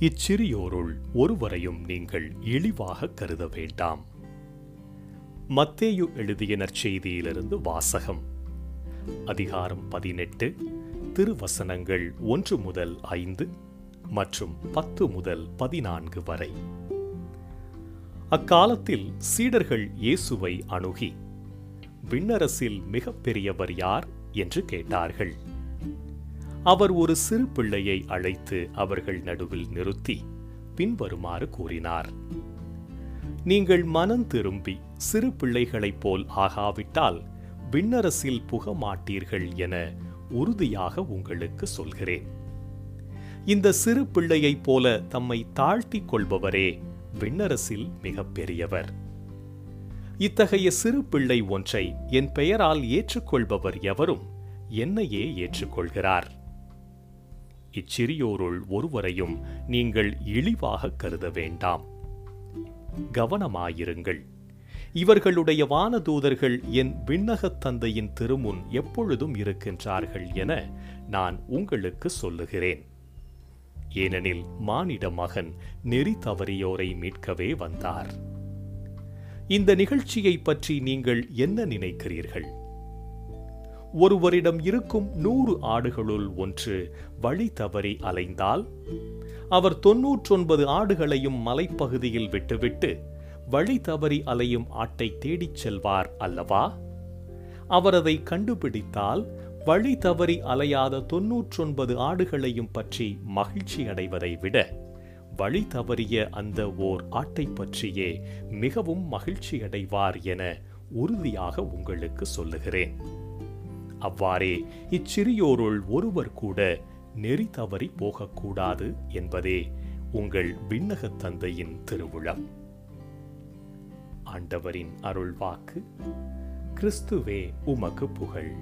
இச்சிறியோருள் ஒருவரையும் நீங்கள் இழிவாக கருத வேண்டாம். மத்தேயு எழுதிய நற்செய்தியிலிருந்து வாசகம். அதிகாரம் பதினெட்டு திருவசனங்கள் ஒன்று முதல் ஐந்து மற்றும் பத்து முதல் பதினான்கு வரை. அக்காலத்தில் சீடர்கள் இயேசுவை அணுகி விண்ணரசில் மிகப்பெரியவர் யார் என்று கேட்டார்கள். அவர் ஒரு சிறு பிள்ளையை அழைத்து அவர்கள் நடுவில் நிறுத்தி பின்வருமாறு கூறினார். நீங்கள் மனம் திரும்பி சிறு பிள்ளைகளைப் போல் ஆகாவிட்டால் விண்ணரசில் புக மாட்டீர்கள் என உறுதியாக உங்களுக்கு சொல்கிறேன். இந்த சிறு பிள்ளையைப் போல தம்மை தாழ்த்திக் கொள்பவரே விண்ணரசில் மிகப்பெரியவர் இத்தகைய சிறு பிள்ளை ஒன்றை என் பெயரால் ஏற்றுக்கொள்பவர் எவரும் என்னையே ஏற்றுக்கொள்கிறார். இச்சிறியோருள் ஒருவரையும் நீங்கள் இழிவாக கருத வேண்டாம். கவனமாயிருங்கள். இவர்களுடைய வானதூதர்கள் என் விண்ணகத் தந்தையின் திருமுன் எப்பொழுதும் இருக்கின்றார்கள் என நான் உங்களுக்கு சொல்லுகிறேன். ஏனெனில் மானிட மகன் நெறி தவறியோரை மீட்கவே வந்தார். இந்த நிகழ்ச்சியை பற்றி நீங்கள் என்ன நினைக்கிறீர்கள்? ஒருவரிடம் இருக்கும் நூறு ஆடுகளுள் ஒன்று வழி தவறி அலைந்தால் அவர் தொன்னூற்றொன்பது ஆடுகளையும் மலைப்பகுதியில் விட்டுவிட்டு வழி தவறி அலையும் ஆட்டை தேடிச் செல்வார் அல்லவா? அவர் அதை கண்டுபிடித்தால் வழி தவறி அலையாத தொன்னூற்றொன்பது ஆடுகளையும் பற்றி மகிழ்ச்சி அடைவதை விட வழி தவறிய அந்த ஓர் ஆட்டை பற்றியே மிகவும் மகிழ்ச்சி அடைவார் என உறுதியாக உங்களுக்கு சொல்லுகிறேன். அவ்வாறே இச்சிறியோருள் ஒருவர் கூட நெறி தவறி போகக்கூடாது என்பதே உங்கள் விண்ணகத் தந்தையின் திருவுளம். ஆண்டவரின் அருள்வாக்கு கிறிஸ்துவே உமக்கு புகழ்.